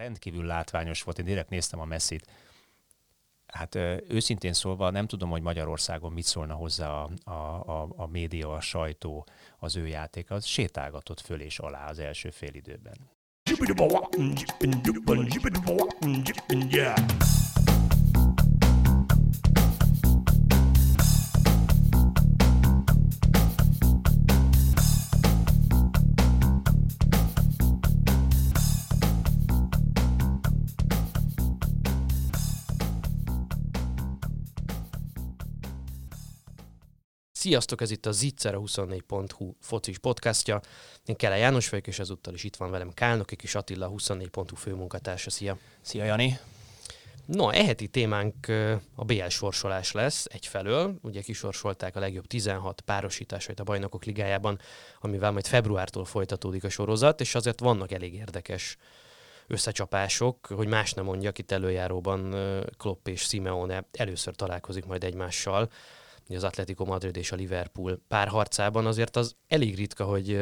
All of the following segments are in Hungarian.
Rendkívül látványos volt, én direkt néztem a messzit. Hát őszintén szólva nem tudom, hogy Magyarországon mit szólna hozzá a, a, a, a média, a sajtó, az ő játék, az sétálgatott föl és alá az első fél időben. Sziasztok, ez itt a Zicser24.hu focis podcastja. Én Kele János vagyok, és ezúttal is itt van velem Kálnoki és Attila, 24.hu főmunkatársa. Szia! Szia, Jani! No, eheti témánk a BL sorsolás lesz egyfelől. Ugye kisorsolták a legjobb 16 párosításait a Bajnokok Ligájában, amivel majd februártól folytatódik a sorozat, és azért vannak elég érdekes összecsapások, hogy más nem mondjak, itt előjáróban Klopp és Simeone először találkozik majd egymással az Atletico Madrid és a Liverpool párharcában azért az elég ritka, hogy,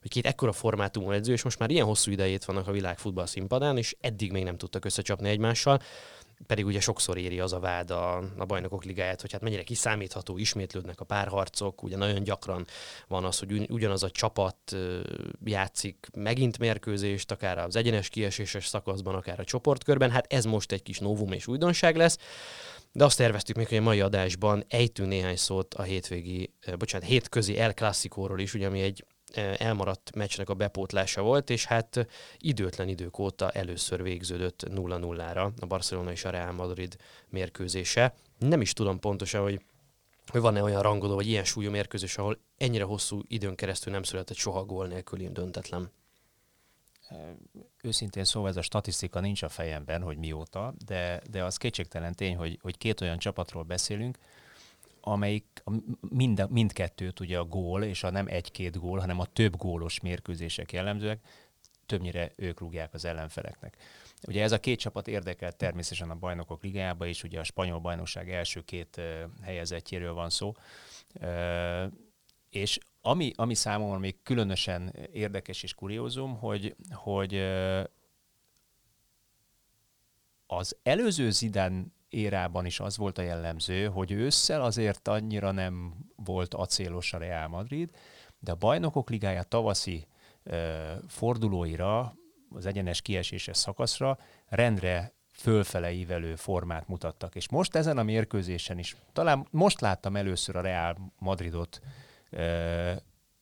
hogy két ekkora formátumú edző, és most már ilyen hosszú idejét vannak a világ futball színpadán, és eddig még nem tudtak összecsapni egymással pedig ugye sokszor éri az a vád a, a bajnokok ligáját, hogy hát mennyire kiszámítható, ismétlődnek a párharcok, ugye nagyon gyakran van az, hogy ugyanaz a csapat játszik megint mérkőzést, akár az egyenes kieséses szakaszban, akár a csoportkörben, hát ez most egy kis novum és újdonság lesz. De azt terveztük még, hogy a mai adásban ejtünk néhány szót a hétvégi, bocsánat, hétközi El Clasico-ról is, ugye, ami egy elmaradt meccsnek a bepótlása volt, és hát időtlen idők óta először végződött 0-0-ra a Barcelona és a Real Madrid mérkőzése. Nem is tudom pontosan, hogy hogy van-e olyan rangoló, vagy ilyen súlyú mérkőzés, ahol ennyire hosszú időn keresztül nem született soha gól nélkül döntetlen. Őszintén szóval ez a statisztika nincs a fejemben, hogy mióta, de, de az kétségtelen tény, hogy, hogy két olyan csapatról beszélünk, amelyik mind, mindkettőt ugye a gól, és a nem egy-két gól, hanem a több gólos mérkőzések jellemzőek, többnyire ők rúgják az ellenfeleknek. Ugye ez a két csapat érdekelt természetesen a bajnokok ligájába, és ugye a spanyol bajnokság első két helyezettjéről van szó. És ami, ami számomra még különösen érdekes és kuriózum, hogy, hogy az előző Zidán érában is az volt a jellemző, hogy ősszel azért annyira nem volt acélos a Real Madrid, de a bajnokok ligája tavaszi ö, fordulóira, az egyenes kieséses szakaszra rendre fölfele ívelő formát mutattak. És most ezen a mérkőzésen is, talán most láttam először a Real Madridot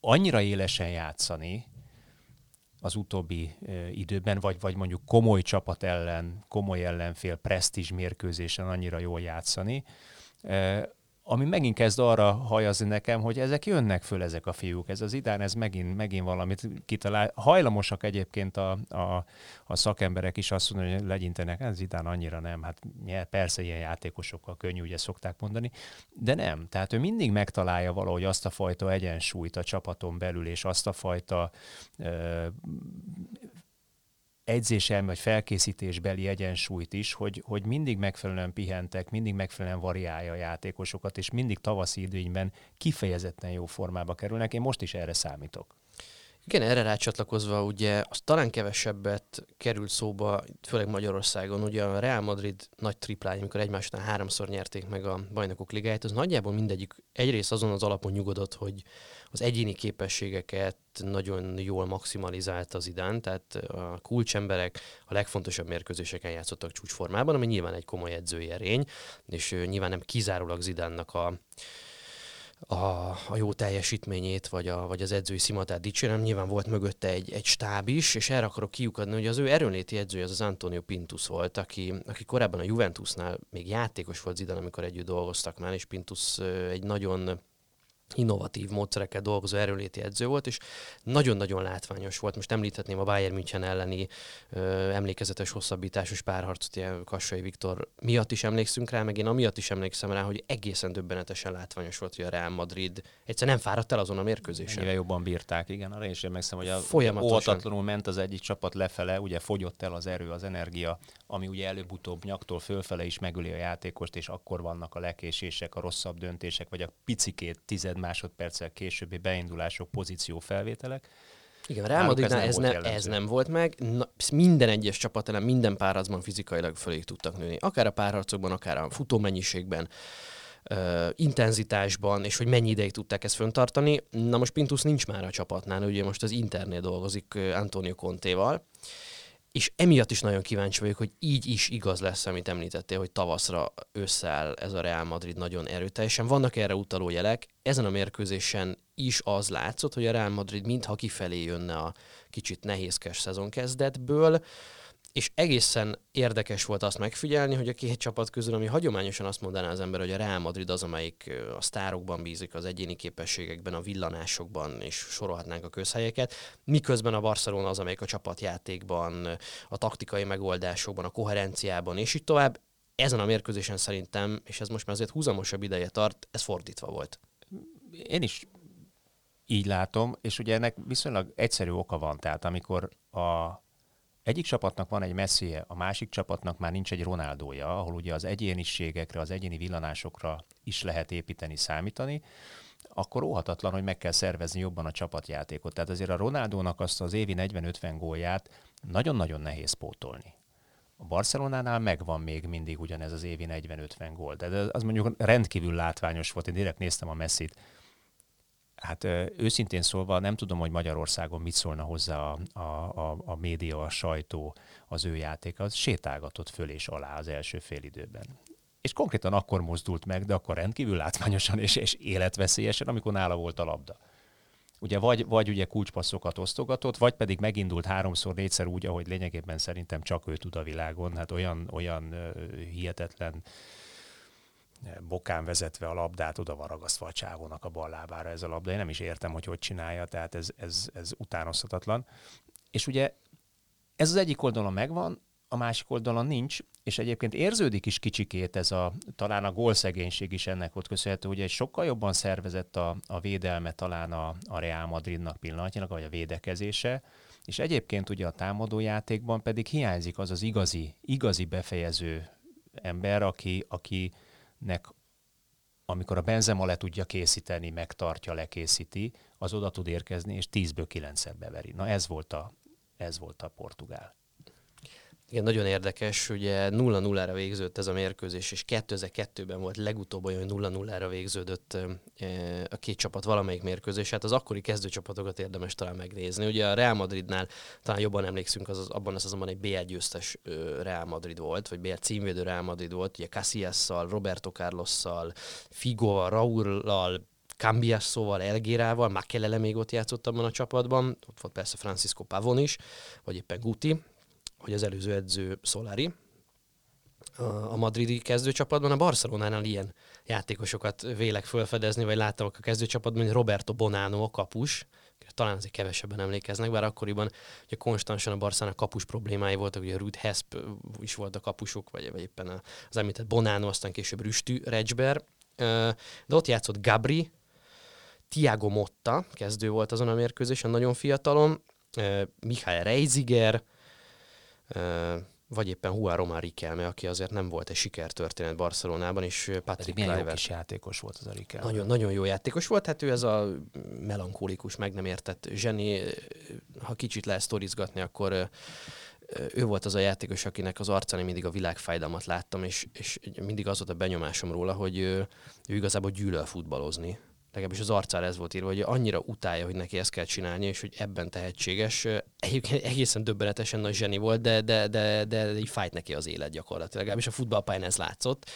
annyira élesen játszani, az utóbbi időben, vagy, vagy mondjuk komoly csapat ellen, komoly ellenfél presztízs mérkőzésen annyira jól játszani, ami megint kezd arra hajazni nekem, hogy ezek jönnek föl ezek a fiúk, ez az idán, ez megint, megint valamit kitalál. Hajlamosak egyébként a, a, a szakemberek is azt mondani, hogy legyintenek, ez idán annyira nem, hát persze ilyen játékosokkal könnyű, ugye szokták mondani, de nem. Tehát ő mindig megtalálja valahogy azt a fajta egyensúlyt a csapaton belül, és azt a fajta ö, edzéselmi vagy felkészítésbeli egyensúlyt is, hogy, hogy mindig megfelelően pihentek, mindig megfelelően variálja a játékosokat, és mindig tavaszi időnyben kifejezetten jó formába kerülnek. Én most is erre számítok. Igen, erre rácsatlakozva ugye az talán kevesebbet került szóba, főleg Magyarországon, ugye a Real Madrid nagy triplája, amikor egymás után háromszor nyerték meg a bajnokok ligáját, az nagyjából mindegyik egyrészt azon az alapon nyugodott, hogy az egyéni képességeket nagyon jól maximalizált az idán, tehát a kulcsemberek a legfontosabb mérkőzéseken játszottak csúcsformában, ami nyilván egy komoly edzői erény, és nyilván nem kizárólag Zidánnak a a, a jó teljesítményét, vagy, a, vagy az edzői szimatát dicsérem. Nyilván volt mögötte egy, egy stáb is, és erre akarok kiukadni, hogy az ő erőnléti edzője az az Antonio Pintus volt, aki, aki korábban a Juventusnál még játékos volt Zidane, amikor együtt dolgoztak már, és Pintus egy nagyon innovatív módszerekkel dolgozó erőléti edző volt, és nagyon-nagyon látványos volt. Most említhetném a Bayern München elleni ö, emlékezetes hosszabbításos párharcot, Kassai Viktor miatt is emlékszünk rá, meg én amiatt is emlékszem rá, hogy egészen döbbenetesen látványos volt, hogy a Real Madrid egyszer nem fáradt el azon a mérkőzésen. Ennyire jobban bírták, igen. Arra is emlékszem, hogy a óvatatlanul ment az egyik csapat lefele, ugye fogyott el az erő, az energia, ami ugye előbb-utóbb nyaktól fölfele is megüli a játékost, és akkor vannak a lekésések, a rosszabb döntések, vagy a picikét tized másodperccel későbbi beindulások, pozíció felvételek. Igen, a Real Madridnál ez, ez, ne, ez nem volt meg. Na, minden egyes csapat ellen, minden párharcban fizikailag fölé tudtak nőni. Akár a párharcokban, akár a futómennyiségben uh, intenzitásban, és hogy mennyi ideig tudták ezt föntartani. Na most Pintus nincs már a csapatnál, ugye most az Internél dolgozik uh, Antonio Contéval, és emiatt is nagyon kíváncsi vagyok, hogy így is igaz lesz, amit említettél, hogy tavaszra összeáll ez a Real Madrid nagyon erőteljesen. Vannak erre utaló jelek. Ezen a mérkőzésen is az látszott, hogy a Real Madrid mintha kifelé jönne a kicsit nehézkes szezon kezdetből és egészen érdekes volt azt megfigyelni, hogy a két csapat közül, ami hagyományosan azt mondaná az ember, hogy a Real Madrid az, amelyik a sztárokban bízik, az egyéni képességekben, a villanásokban, és sorolhatnánk a közhelyeket, miközben a Barcelona az, amelyik a csapatjátékban, a taktikai megoldásokban, a koherenciában, és így tovább. Ezen a mérkőzésen szerintem, és ez most már azért húzamosabb ideje tart, ez fordítva volt. Én is így látom, és ugye ennek viszonylag egyszerű oka van, tehát amikor a egyik csapatnak van egy messzije, a másik csapatnak már nincs egy Ronaldója, ahol ugye az egyéniségekre, az egyéni villanásokra is lehet építeni, számítani, akkor óhatatlan, hogy meg kell szervezni jobban a csapatjátékot. Tehát azért a Ronaldónak azt az évi 40-50 gólját nagyon-nagyon nehéz pótolni. A Barcelonánál megvan még mindig ugyanez az évi 40-50 gól, de az mondjuk rendkívül látványos volt. Én direkt néztem a messzit, Hát őszintén szólva nem tudom, hogy Magyarországon mit szólna hozzá a, a, a, a média, a sajtó, az ő játéka. Az sétálgatott föl és alá az első félidőben. És konkrétan akkor mozdult meg, de akkor rendkívül látványosan és, és életveszélyesen, amikor nála volt a labda. Ugye vagy, vagy ugye kulcspasszokat osztogatott, vagy pedig megindult háromszor, négyszer úgy, ahogy lényegében szerintem csak ő tud a világon. Hát olyan, olyan hihetetlen bokán vezetve a labdát, oda van ragasztva a csávónak a bal lábára ez a labda. Én nem is értem, hogy hogy csinálja, tehát ez, ez, ez utánozhatatlan. És ugye ez az egyik oldalon megvan, a másik oldalon nincs, és egyébként érződik is kicsikét ez a, talán a gólszegénység is ennek volt köszönhető, egy sokkal jobban szervezett a, a védelme talán a, a Real Madridnak pillanatnyilag, vagy a védekezése, és egyébként ugye a támadójátékban pedig hiányzik az az igazi, igazi befejező ember, aki, aki nek amikor a Benzema le tudja készíteni, megtartja, lekészíti, az oda tud érkezni, és 10-ből 9 beveri. Na ez volt a, ez volt a portugál. Igen, nagyon érdekes, ugye 0-0-ra végződött ez a mérkőzés, és 2002-ben volt legutóbb olyan, hogy 0-0-ra végződött a két csapat valamelyik mérkőzés. Hát az akkori kezdőcsapatokat érdemes talán megnézni. Ugye a Real Madridnál talán jobban emlékszünk, az, az abban az azonban egy BL győztes Real Madrid volt, vagy BL címvédő Real Madrid volt, ugye Casillas-szal, Roberto Carlos-szal, Figoval, Raúllal, Cambiasszóval, Elgérával, Makelele még ott játszott abban a csapatban, ott volt persze Francisco Pavon is, vagy éppen Guti, hogy az előző edző Solari, a madridi kezdőcsapatban, a Barcelonánál ilyen játékosokat vélek felfedezni, vagy láttam a kezdőcsapatban, mint Roberto Bonano, a kapus, talán azért kevesebben emlékeznek, bár akkoriban ugye konstansan a Barszának kapus problémái voltak, ugye Rud Hesp is volt a kapusok, vagy, vagy éppen az említett Bonano, aztán később Rüstű, Recsber, de ott játszott Gabri, Tiago Motta, kezdő volt azon a mérkőzésen, nagyon fiatalon, Michael Reiziger, vagy éppen Juan Román Riquelme, aki azért nem volt egy sikertörténet Barcelonában, és Patrick Milyen jó kis játékos volt az a Riquelme. Nagyon, nagyon jó játékos volt, hát ő ez a melankólikus, meg nem értett zseni, ha kicsit lehet sztorizgatni, akkor ő volt az a játékos, akinek az arcán mindig a világfájdalmat láttam, és, és mindig az volt a benyomásom róla, hogy ő, ő igazából gyűlöl futballozni legalábbis az arcára ez volt írva, hogy annyira utálja, hogy neki ezt kell csinálni, és hogy ebben tehetséges. Egyébként egészen döbbenetesen nagy zseni volt, de, de, de, de, így fájt neki az élet gyakorlatilag. Legalábbis a futballpályán ez látszott.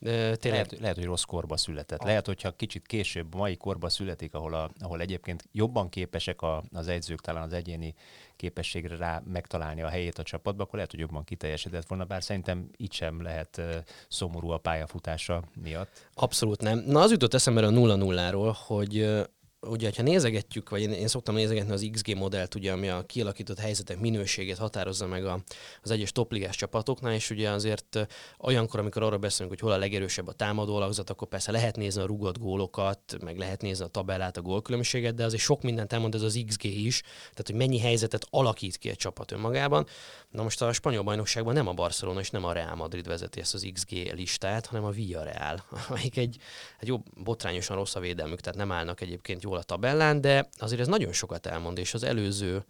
Tényleg... Lehet, lehet, hogy rossz korba született. Ah. Lehet, hogyha kicsit később, mai korba születik, ahol, a, ahol egyébként jobban képesek a, az edzők talán az egyéni képességre rá megtalálni a helyét a csapatba, akkor lehet, hogy jobban kiteljesedett volna, bár szerintem így sem lehet szomorú a pályafutása miatt. Abszolút nem. Na az jutott eszembe a 0-0-ról, hogy ugye, ha nézegetjük, vagy én, én szoktam nézegetni az XG modellt, ugye, ami a kialakított helyzetek minőségét határozza meg a, az egyes topligás csapatoknál, és ugye azért olyankor, amikor arról beszélünk, hogy hol a legerősebb a támadó alakzat, akkor persze lehet nézni a rugott gólokat, meg lehet nézni a tabellát, a gólkülönbséget, de azért sok mindent elmond ez az XG is, tehát hogy mennyi helyzetet alakít ki egy csapat önmagában. Na most a spanyol bajnokságban nem a Barcelona és nem a Real Madrid vezeti ezt az XG listát, hanem a Villarreal, amelyik egy, egy jó botrányosan rossz a védelmük, tehát nem állnak egyébként jól a tabellán, de azért ez nagyon sokat elmond, és az előző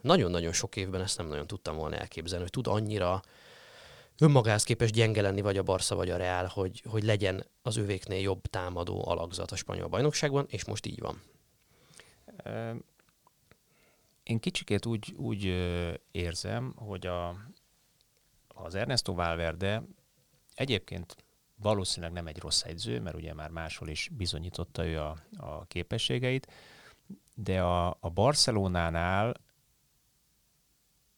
nagyon-nagyon sok évben ezt nem nagyon tudtam volna elképzelni, hogy tud annyira önmagához képest gyenge lenni, vagy a Barca, vagy a Real, hogy, hogy legyen az övéknél jobb támadó alakzat a spanyol bajnokságban, és most így van. Én kicsikét úgy, úgy érzem, hogy a, az Ernesto Valverde egyébként valószínűleg nem egy rossz egyző, mert ugye már máshol is bizonyította ő a, a képességeit, de a, a Barcelonánál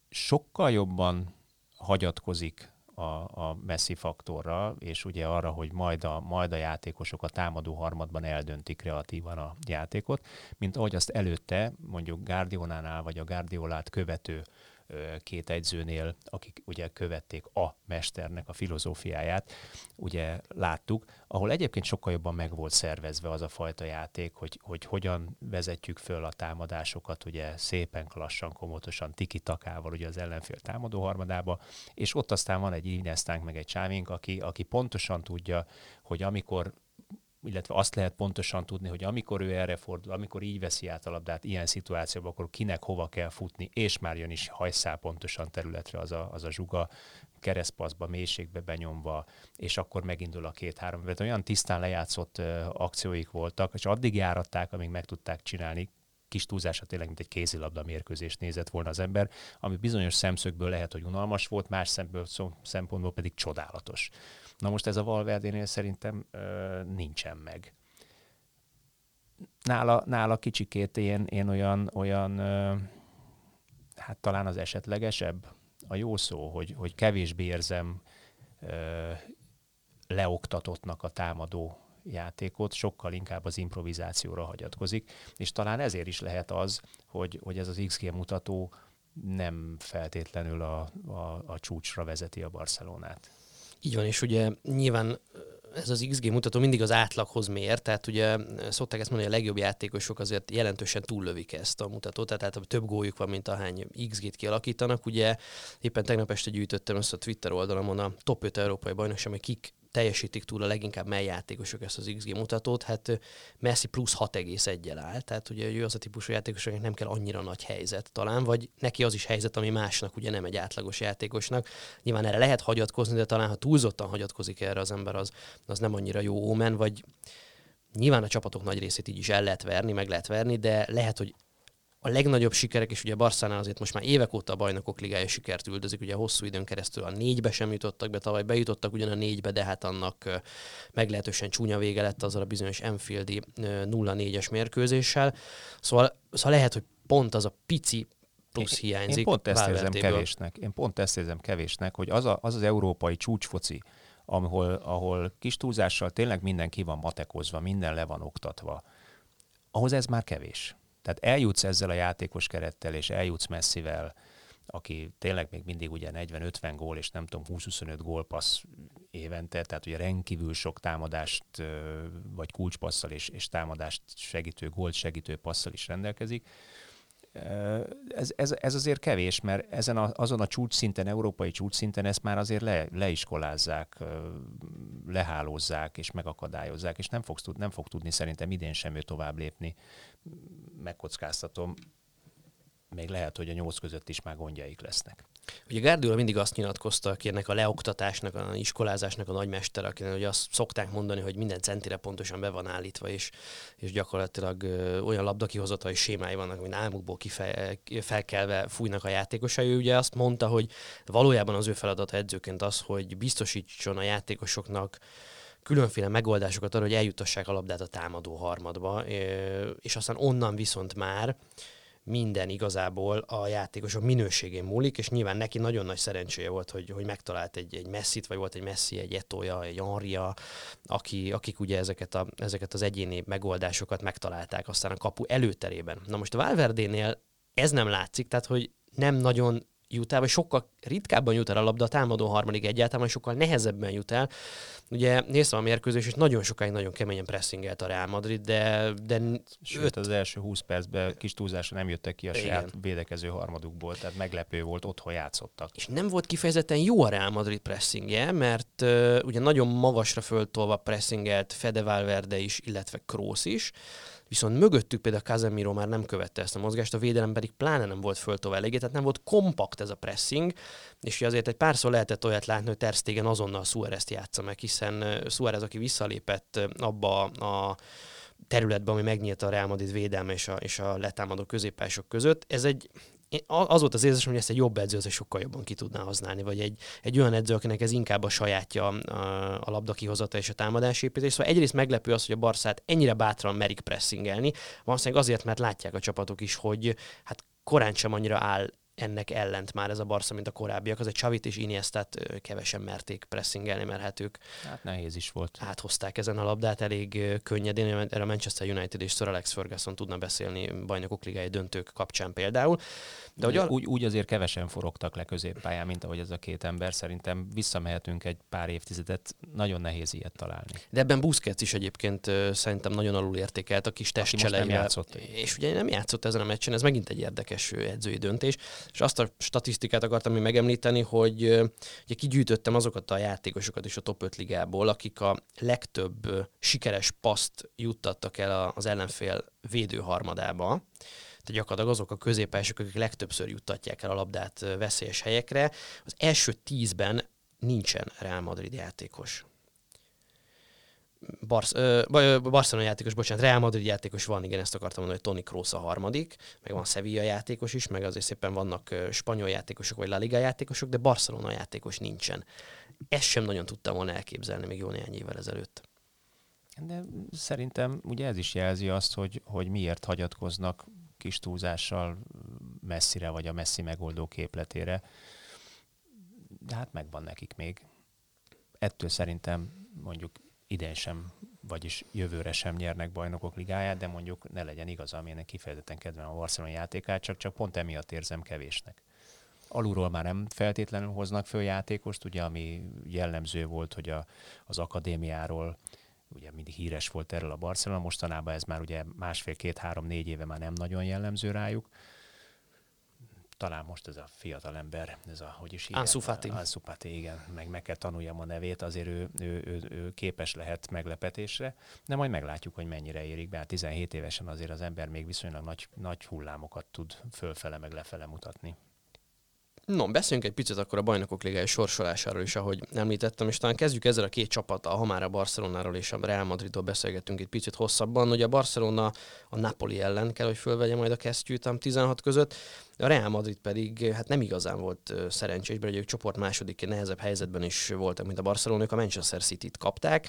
sokkal jobban hagyatkozik a, a Messi faktorra, és ugye arra, hogy majd a, majd a játékosok a támadó harmadban eldöntik kreatívan a játékot, mint ahogy azt előtte mondjuk Guardiolánál vagy a Guardiolát követő két egyzőnél, akik ugye követték a mesternek a filozófiáját, ugye láttuk, ahol egyébként sokkal jobban meg volt szervezve az a fajta játék, hogy, hogy hogyan vezetjük föl a támadásokat, ugye szépen, lassan, komotosan, tiki-takával ugye az ellenfél támadó harmadába, és ott aztán van egy Iniestánk meg egy Csávink, aki, aki pontosan tudja, hogy amikor illetve azt lehet pontosan tudni, hogy amikor ő erre fordul, amikor így veszi át a labdát ilyen szituációban, akkor kinek hova kell futni, és már jön is hajszál pontosan területre az a, az a zsuga, keresztpaszba, mélységbe benyomva, és akkor megindul a két-három. Mert olyan tisztán lejátszott uh, akcióik voltak, és addig járatták, amíg meg tudták csinálni, kis túlzása tényleg, mint egy kézilabda mérkőzést nézett volna az ember, ami bizonyos szemszögből lehet, hogy unalmas volt, más szempontból pedig csodálatos. Na most ez a Valverdénél szerintem ö, nincsen meg. Nála, nála kicsikét én, én olyan, olyan ö, hát talán az esetlegesebb a jó szó, hogy, hogy kevésbé érzem ö, leoktatottnak a támadó játékot, sokkal inkább az improvizációra hagyatkozik, és talán ezért is lehet az, hogy, hogy ez az XG mutató nem feltétlenül a, a, a csúcsra vezeti a Barcelonát. Így van, és ugye nyilván ez az XG mutató mindig az átlaghoz mér, tehát ugye szokták ezt mondani, hogy a legjobb játékosok azért jelentősen túllövik ezt a mutatót, tehát, több góljuk van, mint ahány XG-t kialakítanak. Ugye éppen tegnap este gyűjtöttem össze a Twitter oldalamon a top 5 európai bajnokság, hogy kik teljesítik túl a leginkább mely játékosok ezt az XG mutatót, hát Messi plusz 6,1-el áll, tehát ugye ő az a típusú játékos, akinek nem kell annyira nagy helyzet talán, vagy neki az is helyzet, ami másnak ugye nem egy átlagos játékosnak. Nyilván erre lehet hagyatkozni, de talán ha túlzottan hagyatkozik erre az ember, az, az nem annyira jó ómen, vagy nyilván a csapatok nagy részét így is el lehet verni, meg lehet verni, de lehet, hogy a legnagyobb sikerek, és ugye Barszánál azért most már évek óta a bajnokok ligája sikert üldözik, ugye hosszú időn keresztül a négybe sem jutottak be, tavaly bejutottak ugyan a négybe, de hát annak meglehetősen csúnya vége lett azzal a bizonyos Enfieldi 0-4-es mérkőzéssel. Szóval, szóval lehet, hogy pont az a pici plusz hiányzik. Én pont ezt érzem kevésnek. Én pont ezt érzem kevésnek, hogy az a, az, az európai csúcsfoci, ahol, ahol kis túlzással tényleg mindenki van matekozva, minden le van oktatva, ahhoz ez már kevés. Tehát eljutsz ezzel a játékos kerettel, és eljutsz messzivel, aki tényleg még mindig ugye 40-50 gól, és nem tudom, 20-25 gólpassz évente, tehát ugye rendkívül sok támadást, vagy kulcspasszal és, és támadást segítő, gólt segítő passzal is rendelkezik. Ez, ez, ez azért kevés, mert ezen a, azon a csúcs szinten, európai csúcs szinten ezt már azért le, leiskolázzák, lehálózzák és megakadályozzák, és nem, fogsz, nem fog tudni szerintem idén sem ő tovább lépni megkockáztatom, még lehet, hogy a nyolc között is már gondjaik lesznek. Ugye Gárdiola mindig azt nyilatkozta, aki ennek a leoktatásnak, a iskolázásnak a nagymester, akinek hogy azt szokták mondani, hogy minden centire pontosan be van állítva, és, és gyakorlatilag ö, olyan labdakihozatai sémái vannak, hogy álmukból kifel, felkelve fújnak a játékosai. Ő ugye azt mondta, hogy valójában az ő feladata edzőként az, hogy biztosítson a játékosoknak különféle megoldásokat arra, hogy eljutassák a labdát a támadó harmadba, és aztán onnan viszont már minden igazából a játékosok minőségén múlik, és nyilván neki nagyon nagy szerencséje volt, hogy, hogy megtalált egy, egy messzit, vagy volt egy messzi, egy etója, egy Anria, aki, akik ugye ezeket, a, ezeket az egyéni megoldásokat megtalálták aztán a kapu előterében. Na most a Valverdénél ez nem látszik, tehát hogy nem nagyon vagy sokkal ritkábban jut el a labda, a támadó harmadik egyáltalán, sokkal nehezebben jut el. Ugye néztem a mérkőzés, és nagyon sokáig nagyon keményen pressingelt a Real Madrid, de... de Sőt, öt... az első 20 percben kis túlzásra nem jöttek ki a Igen. saját védekező harmadukból, tehát meglepő volt, otthon játszottak. És nem volt kifejezetten jó a Real Madrid pressingje, mert uh, ugye nagyon magasra föltolva pressingelt Fede Valverde is, illetve Kroos is, viszont mögöttük például Casemiro már nem követte ezt a mozgást, a védelem pedig pláne nem volt föltova eléggé, tehát nem volt kompakt ez a pressing, és azért egy párszor lehetett olyat látni, hogy Ter Stegen azonnal Suárez-t játsza meg, hiszen Suárez, aki visszalépett abba a területben, ami megnyílt a Real Madrid védelme és a, és a letámadó középpások között. Ez egy az volt az érzés, hogy ezt egy jobb edző az sokkal jobban ki tudná használni, vagy egy, egy olyan edző, akinek ez inkább a sajátja a, a labda kihozata és a támadásépítés. Szóval egyrészt meglepő az, hogy a Barszát ennyire bátran merik pressingelni, valószínűleg azért, mert látják a csapatok is, hogy hát korán sem annyira áll ennek ellent már ez a Barca, mint a korábbiak. Az egy Csavit és Iniestát kevesen merték pressingelni, mert hát ők hát nehéz is volt. Áthozták ezen a labdát elég könnyedén, erre a Manchester United és Sir Alex Ferguson tudna beszélni bajnokok ligai döntők kapcsán például. De hogy úgy, úgy azért kevesen forogtak le középpályán, mint ahogy ez a két ember. Szerintem visszamehetünk egy pár évtizedet, nagyon nehéz ilyet találni. De ebben Busquets is egyébként szerintem nagyon alul értékelt a kis testcseleivel. És ugye nem játszott ezen a meccsen, ez megint egy érdekes edzői döntés. És azt a statisztikát akartam még megemlíteni, hogy ugye kigyűjtöttem azokat a játékosokat is a top 5 ligából, akik a legtöbb sikeres paszt juttattak el az ellenfél védőharmadába tehát gyakorlatilag azok a középások, akik legtöbbször juttatják el a labdát veszélyes helyekre. Az első tízben nincsen Real Madrid játékos. Barsz, ö, Barcelona játékos, bocsánat, Real Madrid játékos van, igen, ezt akartam mondani, hogy Toni Kroos a harmadik, meg van Sevilla játékos is, meg azért szépen vannak spanyol játékosok, vagy La Liga játékosok, de Barcelona játékos nincsen. Ezt sem nagyon tudtam volna elképzelni még jó néhány évvel ezelőtt. De szerintem ugye ez is jelzi azt, hogy, hogy miért hagyatkoznak kis túlzással messzire, vagy a messzi megoldó képletére. De hát megvan nekik még. Ettől szerintem mondjuk idén sem, vagyis jövőre sem nyernek bajnokok ligáját, de mondjuk ne legyen igaz, amilyenek kifejezetten kedvem a Barcelona játékát, csak, csak pont emiatt érzem kevésnek. Alulról már nem feltétlenül hoznak föl játékost, ugye ami jellemző volt, hogy a, az akadémiáról ugye mindig híres volt erről a Barcelona, mostanában ez már ugye másfél, két, három, négy éve már nem nagyon jellemző rájuk. Talán most ez a fiatal ember, ez a, hogy is Ansu Fati. Ansu Fati, igen, meg meg kell tanuljam a nevét, azért ő, ő, ő, ő, képes lehet meglepetésre, de majd meglátjuk, hogy mennyire érik be. Hát 17 évesen azért az ember még viszonylag nagy, nagy hullámokat tud fölfele meg lefele mutatni. No, beszéljünk egy picit akkor a bajnokok ligája sorsolásáról is, ahogy említettem, és talán kezdjük ezzel a két csapattal, ha már a Barcelonáról és a Real Madridról beszélgettünk egy picit hosszabban. Ugye a Barcelona a Napoli ellen kell, hogy fölvegye majd a kesztyűt a 16 között, a Real Madrid pedig hát nem igazán volt szerencsés, mert ők csoport második nehezebb helyzetben is voltak, mint a Barcelona, ők a Manchester City-t kapták.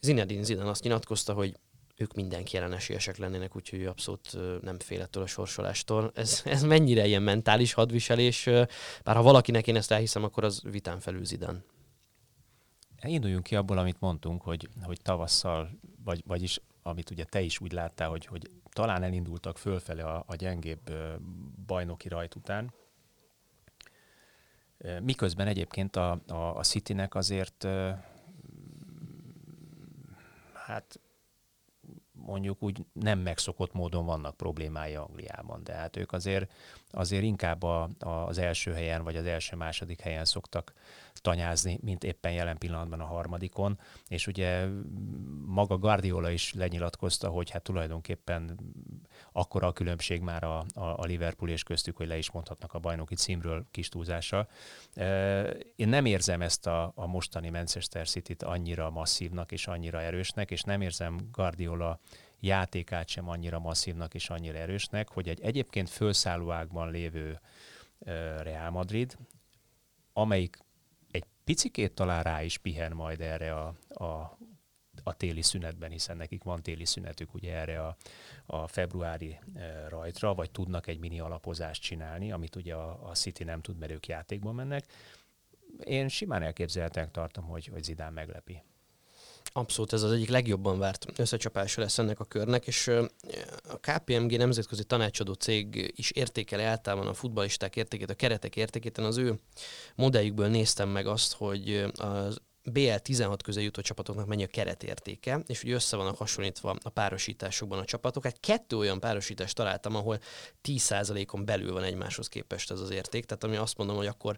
Zinedine Zidane azt nyilatkozta, hogy ők mindenki jelen esélyesek lennének, úgyhogy ő abszolút nem fél ettől a sorsolástól. Ez, ez mennyire ilyen mentális hadviselés, bár ha valakinek én ezt elhiszem, akkor az vitán felül Zidán. Induljunk ki abból, amit mondtunk, hogy, hogy tavasszal, vagy, vagyis amit ugye te is úgy láttál, hogy, hogy talán elindultak fölfele a, a gyengébb bajnoki rajt után, miközben egyébként a, a, a Citynek azért hát mondjuk úgy nem megszokott módon vannak problémái Angliában, de hát ők azért, azért inkább a, a, az első helyen vagy az első-második helyen szoktak tanyázni, mint éppen jelen pillanatban a harmadikon, és ugye maga Guardiola is lenyilatkozta, hogy hát tulajdonképpen akkora a különbség már a, a, a Liverpool és köztük, hogy le is mondhatnak a bajnoki címről kis túlzással. Én nem érzem ezt a, a mostani Manchester City-t annyira masszívnak és annyira erősnek, és nem érzem Guardiola játékát sem annyira masszívnak és annyira erősnek, hogy egy egyébként fölszálló ágban lévő Real Madrid, amelyik egy picikét talán rá is pihen majd erre a, a, a téli szünetben, hiszen nekik van téli szünetük ugye erre a, a februári rajtra, vagy tudnak egy mini alapozást csinálni, amit ugye a, a City nem tud, mert ők játékban mennek. Én simán elképzelhetőnek tartom, hogy, hogy Zidán meglepi. Abszolút, ez az egyik legjobban várt összecsapása lesz ennek a körnek, és a KPMG nemzetközi tanácsadó cég is értékeli általában a futballisták értékét, a keretek értékét. Én az ő modelljükből néztem meg azt, hogy az BL 16 közé jutó csapatoknak mennyi a keretértéke, és ugye össze vannak hasonlítva a párosításokban a csapatok. Hát kettő olyan párosítást találtam, ahol 10%-on belül van egymáshoz képest ez az érték, tehát ami azt mondom, hogy akkor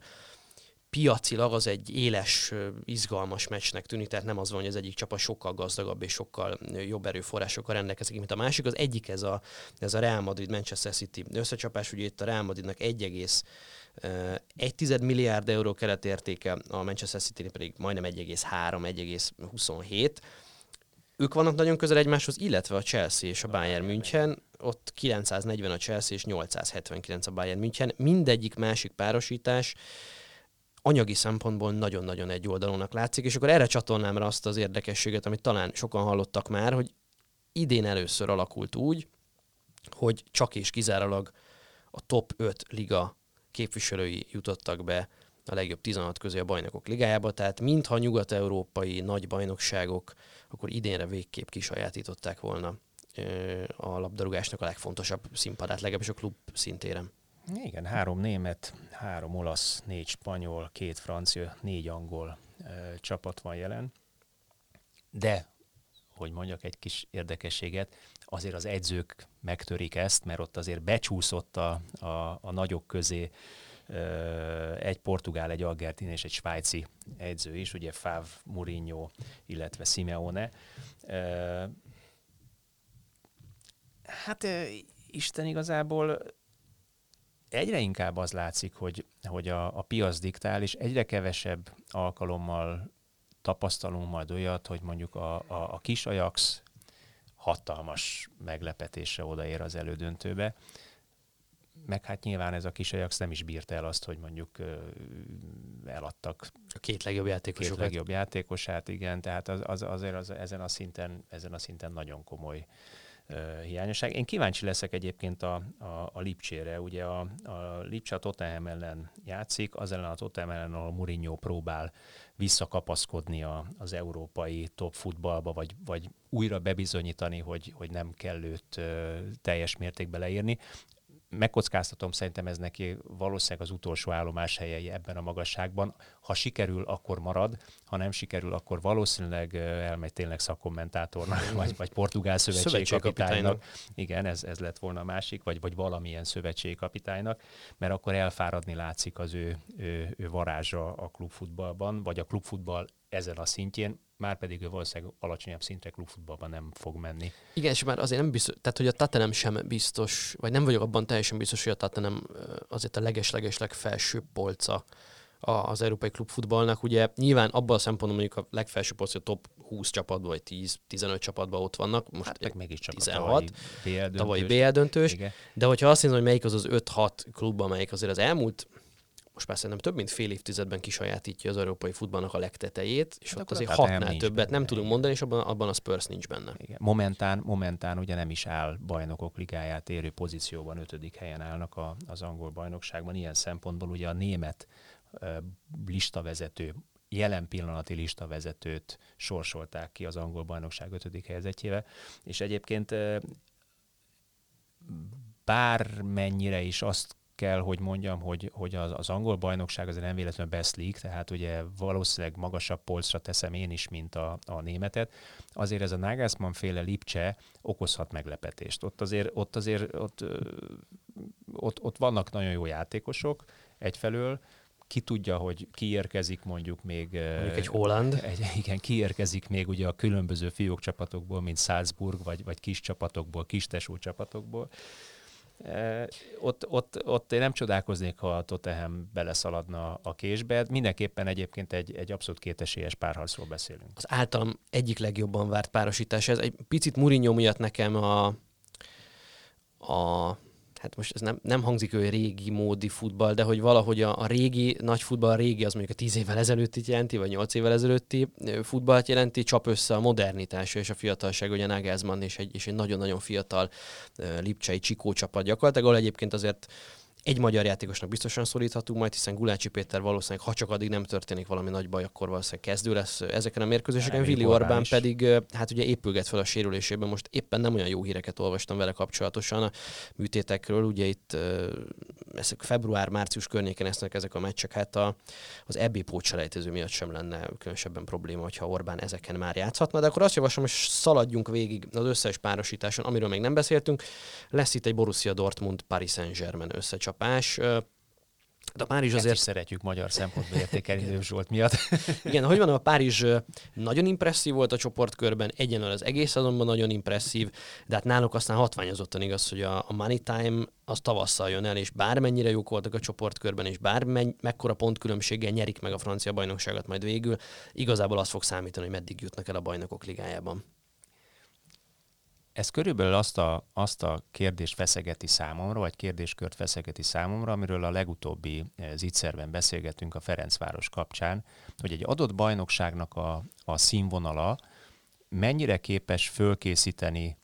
piacilag az egy éles, izgalmas meccsnek tűnik, tehát nem az van, hogy az egyik csapat sokkal gazdagabb és sokkal jobb erőforrásokkal rendelkezik, mint a másik. Az egyik ez a, ez a Real Madrid-Manchester City összecsapás, ugye itt a Real Madridnak 1,1 milliárd euró keretértéke, a Manchester City pedig majdnem 1,3-1,27. Ők vannak nagyon közel egymáshoz, illetve a Chelsea és a Bayern München, ott 940 a Chelsea és 879 a Bayern München. Mindegyik másik párosítás anyagi szempontból nagyon-nagyon egy oldalónak látszik, és akkor erre csatolnám rá azt az érdekességet, amit talán sokan hallottak már, hogy idén először alakult úgy, hogy csak és kizárólag a top 5 liga képviselői jutottak be a legjobb 16 közé a bajnokok ligájába, tehát mintha nyugat-európai nagy bajnokságok akkor idénre végképp kisajátították volna a labdarúgásnak a legfontosabb színpadát, legalábbis a klub szintéren. Igen, három német, három olasz, négy spanyol, két francia, négy angol e, csapat van jelen. De, hogy mondjak egy kis érdekességet, azért az edzők megtörik ezt, mert ott azért becsúszott a, a, a nagyok közé e, egy portugál, egy argentin és egy svájci edző is, ugye Fav, Mourinho, illetve Simeone. E, hát Isten igazából egyre inkább az látszik, hogy, hogy a, a piac diktál, és egyre kevesebb alkalommal tapasztalunk majd olyat, hogy mondjuk a, a, a kis Ajax hatalmas meglepetésre odaér az elődöntőbe. Meg hát nyilván ez a kis Ajax nem is bírta el azt, hogy mondjuk eladtak a két legjobb játékosokat. Két legjobb játékosát, igen, tehát az, az, azért az, ezen, a szinten, ezen a szinten nagyon komoly hiányosság. Én kíváncsi leszek egyébként a, a, a Lipcsére. Ugye a, a Lipcse a Tottenham ellen játszik, az ellen a Tottenham ellen, ahol Mourinho próbál visszakapaszkodni a, az európai top futballba, vagy, vagy újra bebizonyítani, hogy, hogy nem kell őt teljes mértékben leírni megkockáztatom, szerintem ez neki valószínűleg az utolsó állomás helyei ebben a magasságban. Ha sikerül, akkor marad, ha nem sikerül, akkor valószínűleg elmegy tényleg szakkommentátornak, vagy, vagy portugál szövetségkapitánynak. Igen, ez, ez lett volna a másik, vagy, vagy valamilyen szövetségkapitánynak, mert akkor elfáradni látszik az ő, ő, ő varázsa a klubfutballban, vagy a klubfutball ezen a szintjén, már pedig ő valószínűleg alacsonyabb szintre klubfutballban nem fog menni. Igen, és már azért nem biztos, tehát hogy a Tottenham sem biztos, vagy nem vagyok abban teljesen biztos, hogy a Tottenham azért a leges-leges legfelsőbb polca az európai klubfutballnak. Ugye nyilván abban a szempontból mondjuk a legfelső polca a top 20 csapatban, vagy 10-15 csapatban ott vannak. Most hát meg mégiscsak 16, a tavalyi BL döntős. De hogyha azt hiszem, hogy melyik az az 5-6 klub, amelyik azért az elmúlt most már szerintem több mint fél évtizedben kisajátítja az európai futballnak a legtetejét, és hát ott azért hatnál nem többet benne, nem tudunk mondani, és abban, abban a Spurs nincs benne. Igen. Momentán, momentán ugye nem is áll bajnokok ligáját érő pozícióban, ötödik helyen állnak a, az angol bajnokságban. Ilyen szempontból ugye a német uh, listavezető jelen pillanati listavezetőt sorsolták ki az angol bajnokság ötödik helyezetjével, és egyébként bármennyire is azt kell, hogy mondjam, hogy, hogy az, az angol bajnokság azért nem véletlenül best league, tehát ugye valószínűleg magasabb polcra teszem én is, mint a, a németet. Azért ez a Nagelsmann féle Lipcse okozhat meglepetést. Ott azért, ott, azért ott, ott, ott vannak nagyon jó játékosok egyfelől, ki tudja, hogy kiérkezik mondjuk még... Mondjuk egy Holland. Egy, igen, kiérkezik még ugye a különböző fiók csapatokból, mint Salzburg, vagy, vagy kis csapatokból, kis tesó csapatokból ott, ott, ott én nem csodálkoznék, ha a Tottenham beleszaladna a késbe. Mindenképpen egyébként egy, egy abszolút kétesélyes párharcról beszélünk. Az általam egyik legjobban várt párosítás. Ez egy picit Mourinho miatt nekem a, a hát most ez nem, nem hangzik hogy régi módi futball, de hogy valahogy a, a régi, nagy futball, a régi az mondjuk a tíz évvel ezelőtti jelenti, vagy nyolc évvel ezelőtti futballt jelenti, csap össze a modernitás és a fiatalság, ugye Nagelsmann és egy, és egy nagyon-nagyon fiatal uh, lipcsei csikó csapat gyakorlatilag, ahol egyébként azért egy magyar játékosnak biztosan szólíthatunk majd, hiszen Gulácsi Péter valószínűleg, ha csak addig nem történik valami nagy baj, akkor valószínűleg kezdő lesz ezeken a mérkőzéseken. Vili Orbán is. pedig hát ugye épülget fel a sérülésében. Most éppen nem olyan jó híreket olvastam vele kapcsolatosan a műtétekről. Ugye itt ezek február-március környéken esznek ezek a meccsek. Hát a, az EB pótselejtező miatt sem lenne különösebben probléma, hogyha Orbán ezeken már játszhatna. De akkor azt javaslom, hogy szaladjunk végig az összes párosításon, amiről még nem beszéltünk. Lesz itt egy Borussia Dortmund Paris Saint-Germain összecsap csapás. De a Párizs azért... szeretjük magyar szempontból értékelni Zsolt miatt. Igen, hogy van, a Párizs nagyon impresszív volt a csoportkörben, egyenlően az egész azonban nagyon impresszív, de hát náluk aztán hatványozottan igaz, hogy a, a Money Time az tavasszal jön el, és bármennyire jók voltak a csoportkörben, és bármekkora pontkülönbséggel nyerik meg a francia bajnokságot majd végül, igazából az fog számítani, hogy meddig jutnak el a bajnokok ligájában. Ez körülbelül azt a, azt a kérdést feszegeti számomra, vagy kérdéskört feszegeti számomra, amiről a legutóbbi eh, zicserben beszélgetünk a Ferencváros kapcsán, hogy egy adott bajnokságnak a, a színvonala mennyire képes fölkészíteni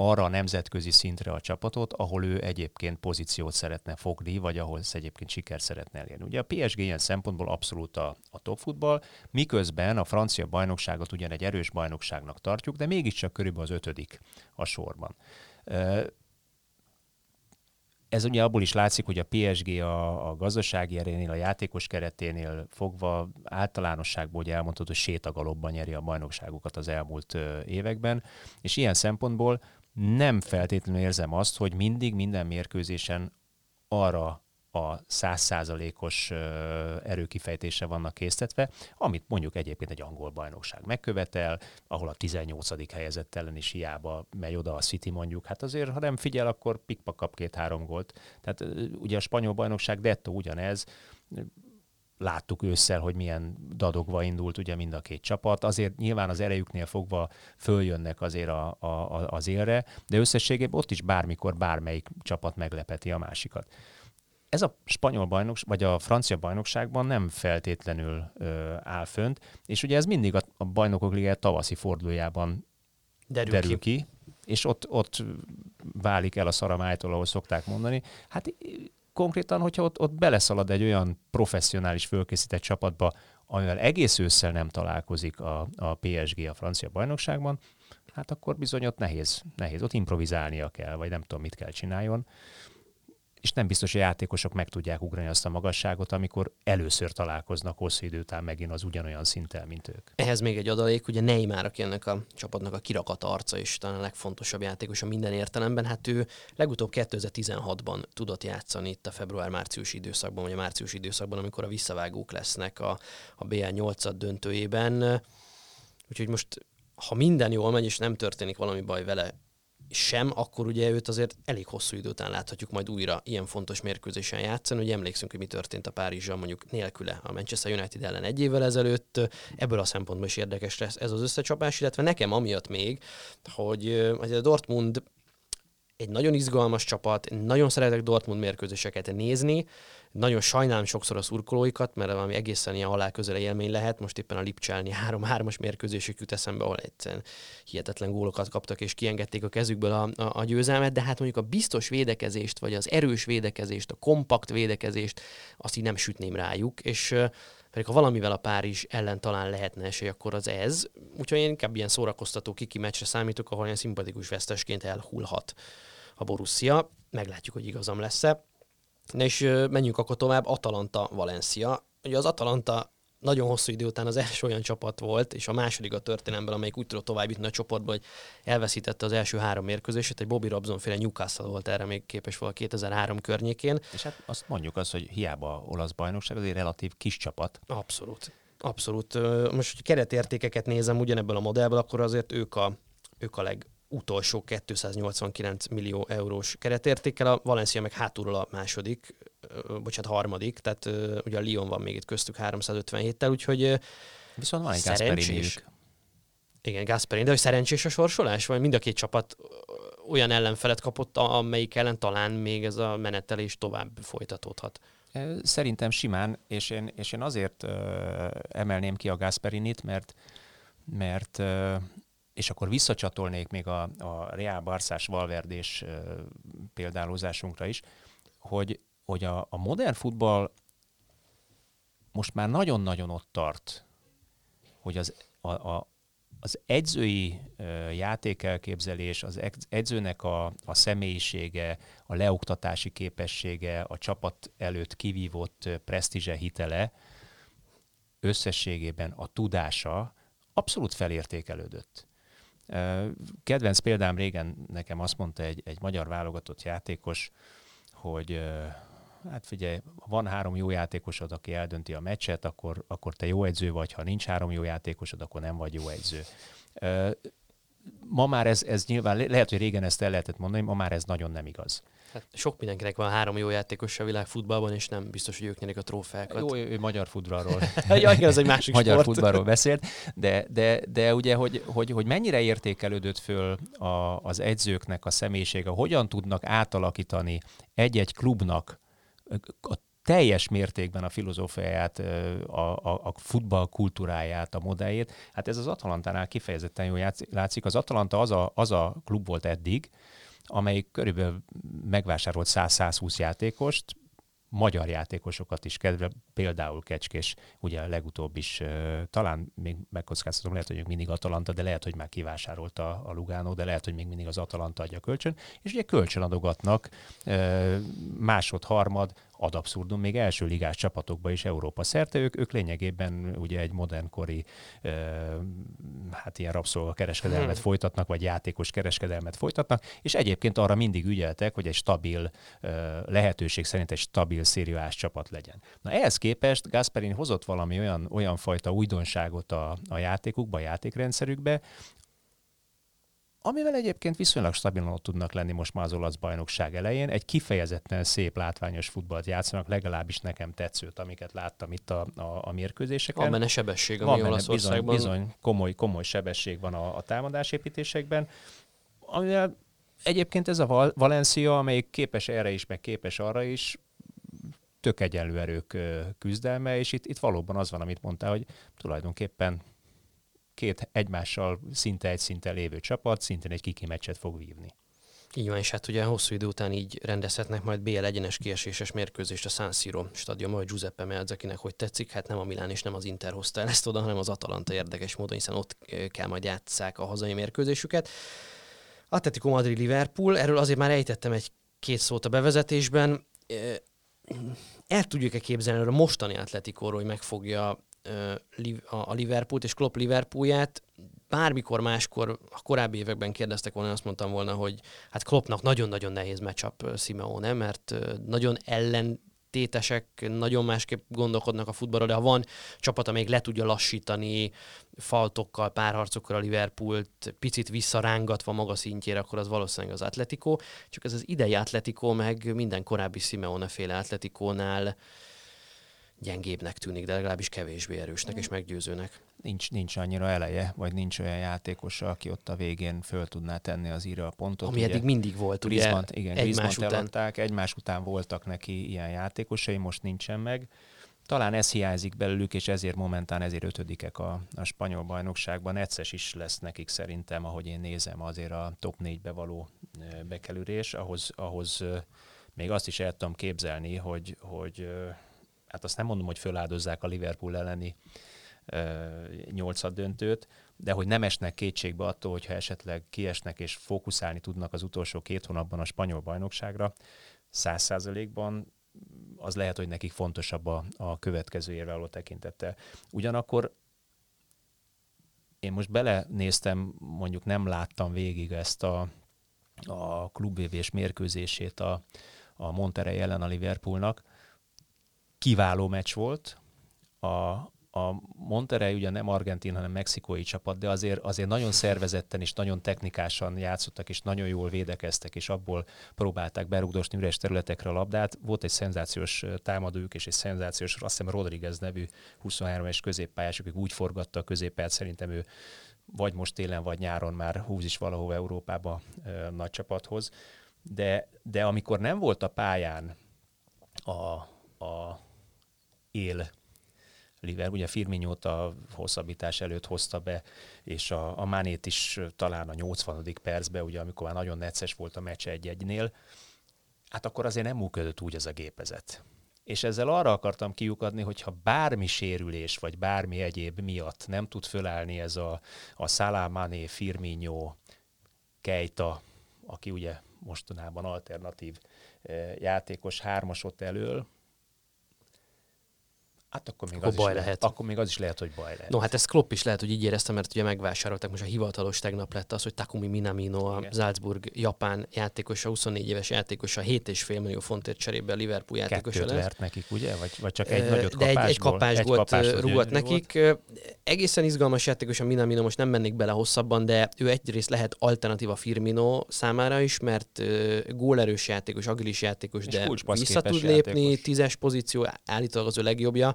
arra a nemzetközi szintre a csapatot, ahol ő egyébként pozíciót szeretne fogni, vagy ahol egyébként siker szeretne elérni. Ugye a PSG ilyen szempontból abszolút a, a top futball, miközben a francia bajnokságot ugyan egy erős bajnokságnak tartjuk, de mégiscsak körülbelül az ötödik a sorban. Ez ugye abból is látszik, hogy a PSG a, a gazdasági erénél, a játékos kereténél fogva általánosságból, hogy elmondható, hogy sétagalobban nyeri a bajnokságokat az elmúlt években, és ilyen szempontból nem feltétlenül érzem azt, hogy mindig minden mérkőzésen arra a százszázalékos erőkifejtése vannak késztetve, amit mondjuk egyébként egy angol bajnokság megkövetel, ahol a 18. helyezett ellen is hiába megy oda a City mondjuk. Hát azért, ha nem figyel, akkor pikpak kap két-három gólt. Tehát ugye a spanyol bajnokság dettó ugyanez, láttuk ősszel, hogy milyen dadogva indult ugye mind a két csapat. Azért nyilván az erejüknél fogva följönnek azért a, a, a, az élre, de összességében ott is bármikor bármelyik csapat meglepeti a másikat. Ez a spanyol bajnokság, vagy a francia bajnokságban nem feltétlenül ö, áll fönt, és ugye ez mindig a, a bajnokok ligája tavaszi fordulójában derül, derül ki. ki, és ott, ott válik el a szaramájtól, ahol szokták mondani. Hát konkrétan, hogyha ott, ott beleszalad egy olyan professzionális fölkészített csapatba, amivel egész ősszel nem találkozik a, a PSG a francia bajnokságban, hát akkor bizony ott nehéz, nehéz, ott improvizálnia kell, vagy nem tudom, mit kell csináljon és nem biztos, hogy a játékosok meg tudják ugrani azt a magasságot, amikor először találkoznak hosszú idő után megint az ugyanolyan szinten, mint ők. Ehhez még egy adalék, ugye Neymar, aki ennek a csapatnak a kirakat arca, és talán a legfontosabb játékos a minden értelemben, hát ő legutóbb 2016-ban tudott játszani itt a február-március időszakban, vagy a március időszakban, amikor a visszavágók lesznek a, a BL 8 döntőjében. Úgyhogy most ha minden jól megy, és nem történik valami baj vele sem, akkor ugye őt azért elég hosszú idő után láthatjuk majd újra ilyen fontos mérkőzésen játszani. Ugye emlékszünk, hogy mi történt a Párizsal mondjuk nélküle a Manchester United ellen egy évvel ezelőtt. Ebből a szempontból is érdekes lesz ez az összecsapás, illetve nekem amiatt még, hogy, hogy a Dortmund egy nagyon izgalmas csapat, nagyon szeretek Dortmund mérkőzéseket nézni, nagyon sajnálom sokszor a szurkolóikat, mert valami egészen ilyen halál közele élmény lehet. Most éppen a Lipcselni 3-3-as mérkőzésük jut eszembe, ahol egyszerűen hihetetlen gólokat kaptak, és kiengedték a kezükből a, a, a győzelmet, de hát mondjuk a biztos védekezést, vagy az erős védekezést, a kompakt védekezést, azt így nem sütném rájuk, és pedig ha valamivel a Párizs ellen talán lehetne esély, akkor az ez. Úgyhogy én inkább ilyen szórakoztató kiki meccsre számítok, ahol ilyen szimpatikus vesztesként elhullhat a Borussia. Meglátjuk, hogy igazam lesz-e. Na és menjünk akkor tovább, Atalanta, Valencia. Ugye az Atalanta nagyon hosszú idő után az első olyan csapat volt, és a második a történelemben, amelyik úgy tudott tovább jutni a csoportba, hogy elveszítette az első három mérkőzését. Egy Bobby Robson féle Newcastle volt erre még képes volt 2003 környékén. És hát azt mondjuk azt, hogy hiába olasz bajnokság, azért relatív kis csapat. Abszolút. Abszolút. Most, hogy keretértékeket nézem ugyanebből a modellből, akkor azért ők a, ők a leg, utolsó 289 millió eurós keretértékkel, a Valencia meg hátulról a második, bocsánat, harmadik, tehát ugye a Lyon van még itt köztük 357-tel, úgyhogy Viszont van egy szerencsés. Igen, Gasperini, de hogy szerencsés a sorsolás, vagy mind a két csapat olyan ellenfelet kapott, amelyik ellen talán még ez a menetelés tovább folytatódhat. Szerintem simán, és én, és én azért uh, emelném ki a Gasperinit, mert mert és akkor visszacsatolnék még a, a Real Barszás Valverdés példálózásunkra is, hogy, hogy a, a modern futball most már nagyon-nagyon ott tart, hogy az, a, a, az edzői játékelképzelés, az edzőnek a, a személyisége, a leoktatási képessége, a csapat előtt kivívott presztízse hitele, összességében a tudása abszolút felértékelődött. Kedvenc példám régen nekem azt mondta egy, egy magyar válogatott játékos, hogy hát figyelj, van három jó játékosod, aki eldönti a meccset, akkor, akkor te jó edző vagy, ha nincs három jó játékosod, akkor nem vagy jó edző. Ma már ez, ez nyilván, lehet, hogy régen ezt el lehetett mondani, ma már ez nagyon nem igaz. Hát sok mindenkinek van három jó játékos a világfutballban, és nem biztos, hogy ők nyerik a trófeákat. Jó, ő magyar futballról. ja, igen, az egy másik magyar sport. futballról beszélt, de, de, de ugye, hogy, hogy, hogy mennyire értékelődött föl a, az edzőknek a személyisége, hogyan tudnak átalakítani egy-egy klubnak a teljes mértékben a filozófiáját, a, a, a futball kultúráját, a modelljét. Hát ez az Atalantánál kifejezetten jól látszik. Az Atalanta az a, az a klub volt eddig, amelyik körülbelül megvásárolt 100-120 játékost, magyar játékosokat is kedve, például Kecskés, ugye a legutóbb is, talán még megkockáztatom, lehet, hogy még mindig Atalanta, de lehet, hogy már kivásárolta a Lugano, de lehet, hogy még mindig az Atalanta adja kölcsön, és ugye kölcsön adogatnak másod, harmad, ad abszurdum, még első ligás csapatokba is Európa szerte, ők, ők lényegében ugye egy modernkori e, hát ilyen rabszolgakereskedelmet hmm. folytatnak, vagy játékos kereskedelmet folytatnak, és egyébként arra mindig ügyeltek, hogy egy stabil e, lehetőség szerint egy stabil szériás csapat legyen. Na ehhez képest Gasperin hozott valami olyan, olyan fajta újdonságot a, a játékukba, a játékrendszerükbe, amivel egyébként viszonylag stabilan ott tudnak lenni most már az olasz bajnokság elején. Egy kifejezetten szép, látványos futballt játszanak, legalábbis nekem tetszőt, amiket láttam itt a, a, a mérkőzéseken. Van benne sebesség, ami van benne, bizony, bizony komoly, komoly sebesség van a, a támadásépítésekben, amivel egyébként ez a Val- Valencia, amelyik képes erre is, meg képes arra is, tök egyenlő erők küzdelme, és itt, itt valóban az van, amit mondtál, hogy tulajdonképpen két egymással szinte egy szinten lévő csapat szintén egy kiki meccset fog vívni. Így van, és hát ugye hosszú idő után így rendezhetnek majd BL egyenes kieséses mérkőzést a San Siro stadion, vagy Giuseppe Meazzakinek, hogy tetszik, hát nem a Milán és nem az Inter hozta el ezt oda, hanem az Atalanta érdekes módon, hiszen ott kell majd játsszák a hazai mérkőzésüket. Atletico Madrid Liverpool, erről azért már ejtettem egy két szót a bevezetésben. El tudjuk-e képzelni a mostani Atletikóról, hogy megfogja a Liverpoolt és Klopp Liverpoolját, bármikor máskor, a korábbi években kérdeztek volna, azt mondtam volna, hogy hát Kloppnak nagyon-nagyon nehéz matchup Simeone, mert nagyon ellen tétesek nagyon másképp gondolkodnak a futballról, de ha van csapat, amelyik le tudja lassítani faltokkal, párharcokkal a Liverpoolt, picit visszarángatva maga szintjére, akkor az valószínűleg az Atletico. Csak ez az idei Atletico meg minden korábbi Simeone féle Atletikónál gyengébbnek tűnik, de legalábbis kevésbé erősnek és meggyőzőnek. Nincs, nincs annyira eleje, vagy nincs olyan játékos, aki ott a végén föl tudná tenni az íra a pontot. Ami ugye, eddig mindig volt, ugye? Griezmann, igen, egymás után. Eladták, egymás után voltak neki ilyen játékosai, most nincsen meg. Talán ez hiányzik belőlük, és ezért momentán ezért ötödikek a, a spanyol bajnokságban. Egyszer is lesz nekik szerintem, ahogy én nézem, azért a top 4-be való bekerülés. Ahhoz, ahhoz még azt is el tudom képzelni, hogy, hogy hát azt nem mondom, hogy föláldozzák a Liverpool elleni nyolcad döntőt, de hogy nem esnek kétségbe attól, hogyha esetleg kiesnek és fókuszálni tudnak az utolsó két hónapban a spanyol bajnokságra, száz százalékban az lehet, hogy nekik fontosabb a, a következő évre való tekintettel. Ugyanakkor én most belenéztem, mondjuk nem láttam végig ezt a, a klubévés mérkőzését a, a Monterrey ellen a Liverpoolnak, kiváló meccs volt. A, a Monterrey ugye nem argentin, hanem mexikói csapat, de azért, azért nagyon szervezetten és nagyon technikásan játszottak, és nagyon jól védekeztek, és abból próbálták berugdosni üres területekre a labdát. Volt egy szenzációs támadójuk, és egy szenzációs, azt hiszem Rodriguez nevű 23-es középpályás, akik úgy forgatta a középpályát, szerintem ő vagy most télen, vagy nyáron már húz is valahova Európába ö, nagy csapathoz. De, de amikor nem volt a pályán a, a él Liver, ugye Firminyót a hosszabbítás előtt hozta be, és a, a Mánét is talán a 80. percben, ugye amikor már nagyon necces volt a meccs egy-egynél, hát akkor azért nem működött úgy ez a gépezet. És ezzel arra akartam kiukadni, hogy ha bármi sérülés, vagy bármi egyéb miatt nem tud fölállni ez a, a Salamane, Firmino, Keita, aki ugye mostanában alternatív eh, játékos hármasot elől, Hát akkor még, Akkor az baj is lehet. Akkor még az is lehet, hogy baj lehet. No, hát ez Klopp is lehet, hogy így érezte, mert ugye megvásárolták, most a hivatalos tegnap lett az, hogy Takumi Minamino, a Igen. Salzburg japán játékosa, 24 éves játékosa, 7,5 millió fontért cserébe a Liverpool játékosa Kettőt lesz. vert nekik, ugye? Vagy, vagy csak egy Ö, nagyot De egy, egy kapásból? kapás volt, kapásból gyönyörű nekik. Ö, Egészen izgalmas játékos a Minamino, most nem mennék bele hosszabban, de ő egyrészt lehet alternatíva Firmino számára is, mert gólerős játékos, agilis játékos, És de vissza tud lépni, játékos. tízes pozíció, állítólag az ő legjobbja,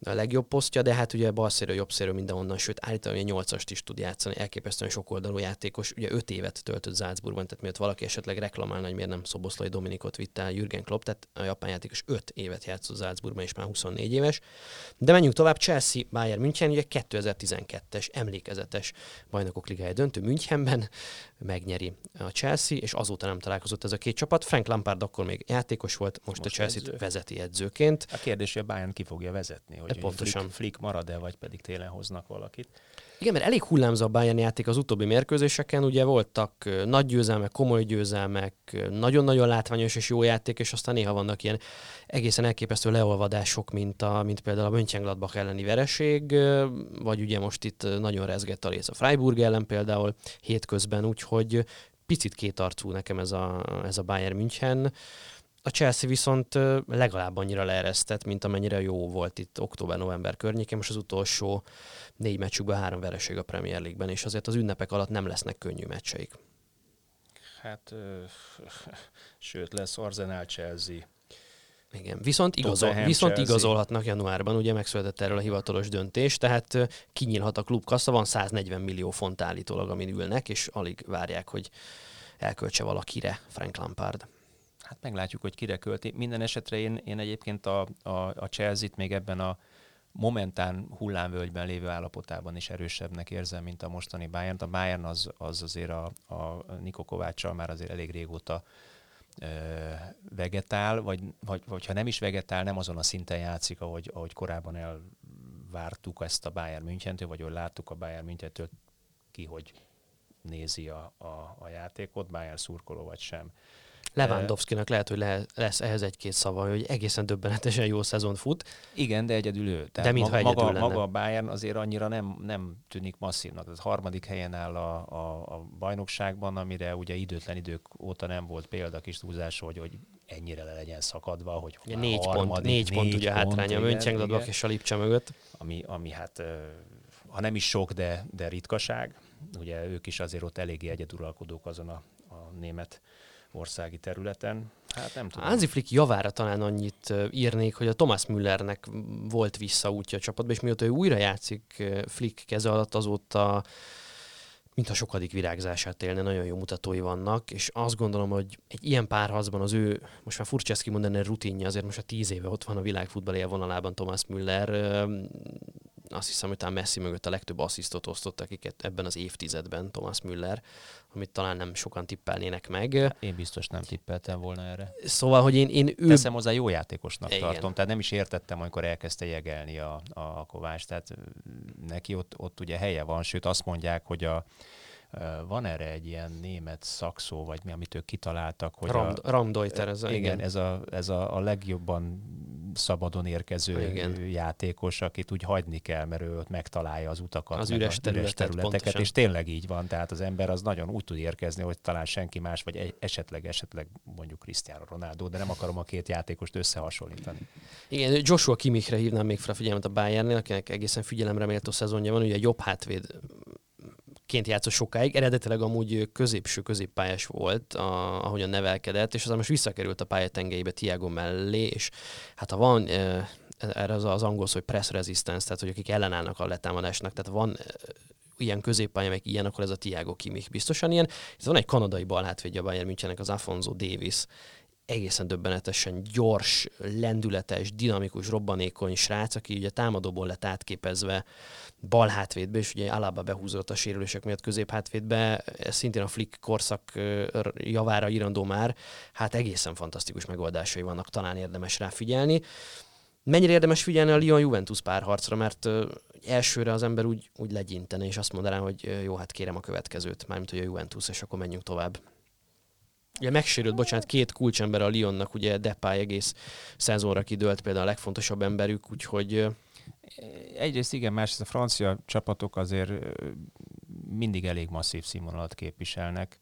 a legjobb posztja, de hát ugye balszéről, jobbszéről mindenhonnan, sőt állítólag ugye 8-ast is tud játszani, elképesztően sokoldalú játékos, ugye 5 évet töltött Salzburgban, tehát miatt valaki esetleg reklamálna, hogy miért nem Szoboszlai Dominikot vitte el Jürgen Klopp, tehát a japán játékos 5 évet játszott Salzburgban, és már 24 éves. De menjünk tovább, Chelsea, Bayern München, ugye 2012-es emlékezetes bajnokok ligája döntő Münchenben megnyeri a Chelsea, és azóta nem találkozott ez a két csapat. Frank Lampard akkor még játékos volt, most, Most a Chelsea-t edző. vezeti edzőként. A kérdés, hogy a Bayern ki fogja vezetni, hogy, pontosan. Flick, Flick marad-e, vagy pedig télen hoznak valakit. Igen, mert elég hullámzó a Bayern játék az utóbbi mérkőzéseken, ugye voltak nagy győzelmek, komoly győzelmek, nagyon-nagyon látványos és jó játék, és aztán néha vannak ilyen egészen elképesztő leolvadások, mint, a, mint például a Mönchengladbach elleni vereség, vagy ugye most itt nagyon rezgett a rész a Freiburg ellen például hétközben, úgyhogy picit kétarcú nekem ez a, ez a Bayern München. A Chelsea viszont legalább annyira leeresztett, mint amennyire jó volt itt október-november környékén. Most az utolsó négy meccsükben három vereség a Premier League-ben, és azért az ünnepek alatt nem lesznek könnyű meccseik. Hát, ö, sőt, lesz Arsenal Chelsea. Igen, viszont, igazol, Tottenham, viszont Chelsea. igazolhatnak januárban, ugye megszületett erről a hivatalos döntés, tehát kinyílhat a klubkassa, van 140 millió font állítólag, amin ülnek, és alig várják, hogy elköltse valakire Frank Lampard. Hát meglátjuk, hogy kire költi. Minden esetre én, én egyébként a, a, a Chelsea-t még ebben a momentán hullámvölgyben lévő állapotában is erősebbnek érzem, mint a mostani Bayern. A Bayern az, az azért a, a Niko Kovácssal már azért elég régóta ö, vegetál, vagy, vagy, vagy ha nem is vegetál, nem azon a szinten játszik, ahogy, ahogy korábban elvártuk ezt a Bayern Münchentől, vagy ahogy láttuk a Bayern Münchentől ki, hogy nézi a, a, a játékot, Bayern szurkoló vagy sem. Lewandowski-nak lehet, hogy le, lesz ehhez egy-két szava, hogy egészen döbbenetesen jó szezon fut. Igen, de egyedül ő. De mintha maga, egyedül maga, maga a Bayern azért annyira nem, nem tűnik masszívnak. Tehát harmadik helyen áll a, a, a bajnokságban, amire ugye időtlen idők óta nem volt példa kis túlzás, hogy, hogy ennyire le legyen szakadva, hogy Ugye négy harmadik, pont, négy pont ugye pont, hátránya a Mönchengladbach és a Lipcse mögött. ami, ami hát ha nem is sok, de, de ritkaság. Ugye ők is azért ott eléggé egyeduralkodók azon a, a német országi területen. Hát nem tudom. Hansi Flick javára talán annyit írnék, hogy a Thomas Müllernek volt visszaútja a csapatba, és mióta ő újra játszik Flick keze alatt, azóta mintha sokadik virágzását élne, nagyon jó mutatói vannak, és azt gondolom, hogy egy ilyen párharcban az ő, most már furcsa ezt kimondani, rutinja, azért most a tíz éve ott van a világfutball élvonalában Thomas Müller, azt hiszem, hogy talán Messi mögött a legtöbb asszisztot osztott, akiket ebben az évtizedben Thomas Müller, amit talán nem sokan tippelnének meg. Én biztos nem tippeltem volna erre. Szóval, hogy én, én ő... Teszem hozzá, jó játékosnak Igen. Tartom, tehát nem is értettem, amikor elkezdte jegelni a, a Kovács, tehát neki ott, ott ugye helye van, sőt azt mondják, hogy a, van erre egy ilyen német szakszó, vagy mi, amit ők kitaláltak, hogy Ram, a, Ramdeuter, ez a, igen, igen. ez a, ez a, a legjobban szabadon érkező Igen. játékos, akit úgy hagyni kell, mert ő ott megtalálja az utakat, Az üres területet, területeket, pontosan. és tényleg így van, tehát az ember az nagyon úgy tud érkezni, hogy talán senki más, vagy egy- esetleg, esetleg mondjuk Cristiano Ronaldo, de nem akarom a két játékost összehasonlítani. igen, Joshua Kimmichre hívnám még fel a figyelmet a Bayernnél, akinek egészen figyelemre méltó szezonja van, ugye jobb hátvéd ként játszott sokáig, eredetileg amúgy középső középpályás volt, a, ahogyan nevelkedett, és aztán most visszakerült a pályatengelybe Tiago mellé, és hát ha van eh, erre az, az angol szó, hogy press resistance, tehát hogy akik ellenállnak a letámadásnak, tehát van ilyen középpálya, meg ilyen, akkor ez a Tiago Kimmich biztosan ilyen. Itt van egy kanadai balhátvédje a Bayern Münchennek, az Afonso Davis, egészen döbbenetesen gyors, lendületes, dinamikus, robbanékony srác, aki ugye támadóból lett átképezve bal hátvédbe, és ugye Alaba behúzott a sérülések miatt középhátvédbe, ez szintén a Flick korszak javára írandó már, hát egészen fantasztikus megoldásai vannak, talán érdemes rá figyelni. Mennyire érdemes figyelni a Lyon-Juventus párharcra, mert elsőre az ember úgy, úgy legyintene, és azt mondaná, hogy jó, hát kérem a következőt, mármint hogy a Juventus, és akkor menjünk tovább. Ugye megsérült, bocsánat, két kulcsember a Lyonnak, ugye Depay egész szezonra kidőlt például a legfontosabb emberük, úgyhogy Egyrészt igen, másrészt a francia csapatok azért mindig elég masszív színvonalat képviselnek,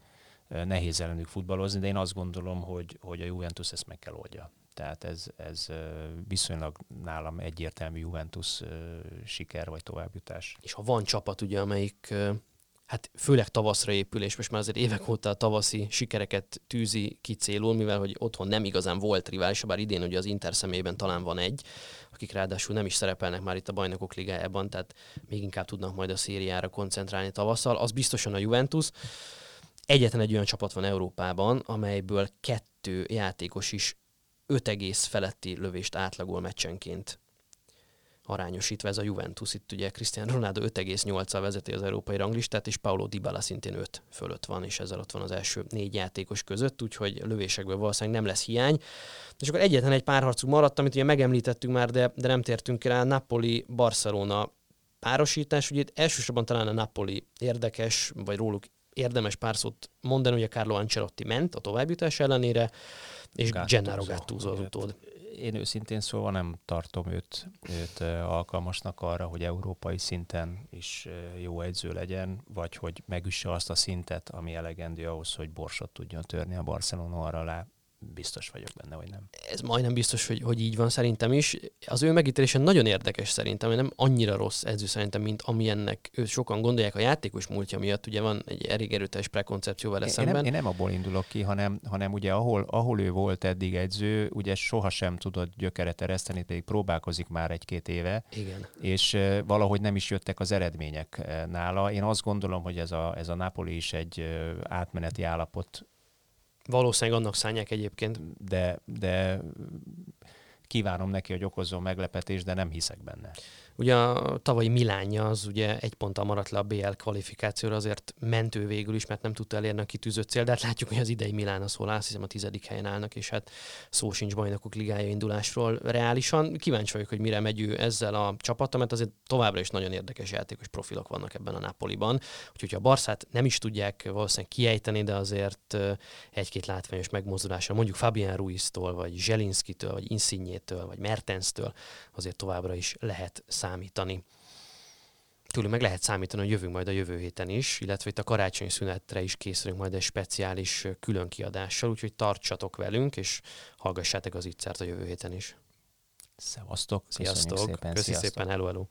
nehéz ellenük futballozni, de én azt gondolom, hogy, hogy a Juventus ezt meg kell oldja. Tehát ez, ez viszonylag nálam egyértelmű Juventus siker vagy továbbjutás. És ha van csapat, ugye, amelyik hát főleg tavaszra épül, és most már azért évek óta a tavaszi sikereket tűzi ki célul, mivel hogy otthon nem igazán volt rivális, bár idén ugye az Inter szemében talán van egy, akik ráadásul nem is szerepelnek már itt a bajnokok ligájában, tehát még inkább tudnak majd a szériára koncentrálni tavasszal. Az biztosan a Juventus. Egyetlen egy olyan csapat van Európában, amelyből kettő játékos is 5 egész feletti lövést átlagol meccsenként arányosítva ez a Juventus. Itt ugye Cristiano Ronaldo 5,8-al vezeti az európai ranglistát, és Paulo Dybala szintén 5 fölött van, és ezzel ott van az első négy játékos között, úgyhogy lövésekből valószínűleg nem lesz hiány. És akkor egyetlen egy párharcuk maradt, amit ugye megemlítettünk már, de, de nem tértünk rá, Napoli-Barcelona párosítás. Ugye itt elsősorban talán a Napoli érdekes, vagy róluk érdemes pár szót mondani, hogy a Carlo Ancelotti ment a továbbjutás ellenére, és Gennaro Gattuso az utód én őszintén szólva nem tartom őt, őt alkalmasnak arra, hogy európai szinten is jó edző legyen, vagy hogy megüsse azt a szintet, ami elegendő ahhoz, hogy borsot tudjon törni a Barcelona arra alá biztos vagyok benne, hogy nem. Ez majdnem biztos, hogy, hogy így van szerintem is. Az ő megítélése nagyon érdekes szerintem, nem annyira rossz edző szerintem, mint amilyennek őt sokan gondolják a játékos múltja miatt. Ugye van egy elég erőteljes prekoncepció vele én, szemben. Én nem, én nem abból indulok ki, hanem, hanem ugye ahol, ahol ő volt eddig edző, ugye sohasem tudott gyökeret ereszteni, pedig próbálkozik már egy-két éve. Igen. És valahogy nem is jöttek az eredmények nála. Én azt gondolom, hogy ez a, ez a Napoli is egy átmeneti állapot Valószínűleg annak szánják egyébként. De, de kívánom neki, hogy okozzon meglepetést, de nem hiszek benne. Ugye a tavalyi Milánja az ugye egy ponttal maradt le a BL kvalifikációra, azért mentő végül is, mert nem tudta elérni a kitűzött cél, de hát látjuk, hogy az idei Milán az hol azt hiszem a tizedik helyen állnak, és hát szó sincs bajnokok ligája indulásról reálisan. Kíváncsi vagyok, hogy mire megy ő ezzel a csapattal, mert azért továbbra is nagyon érdekes játékos profilok vannak ebben a Napoliban. Úgyhogy a Barszát nem is tudják valószínűleg kiejteni, de azért egy-két látványos megmozdulásra, mondjuk Fabian Ruiz-tól, vagy Zselinszkitől, vagy Insignétől, vagy Mertenstől azért továbbra is lehet számítani. Tőlük meg lehet számítani, hogy jövünk majd a jövő héten is, illetve itt a karácsonyi szünetre is készülünk majd egy speciális külön kiadással, úgyhogy tartsatok velünk, és hallgassátok az itt a jövő héten is. Szevasztok! Sziasztok! Köszönjük szépen, hello, hello.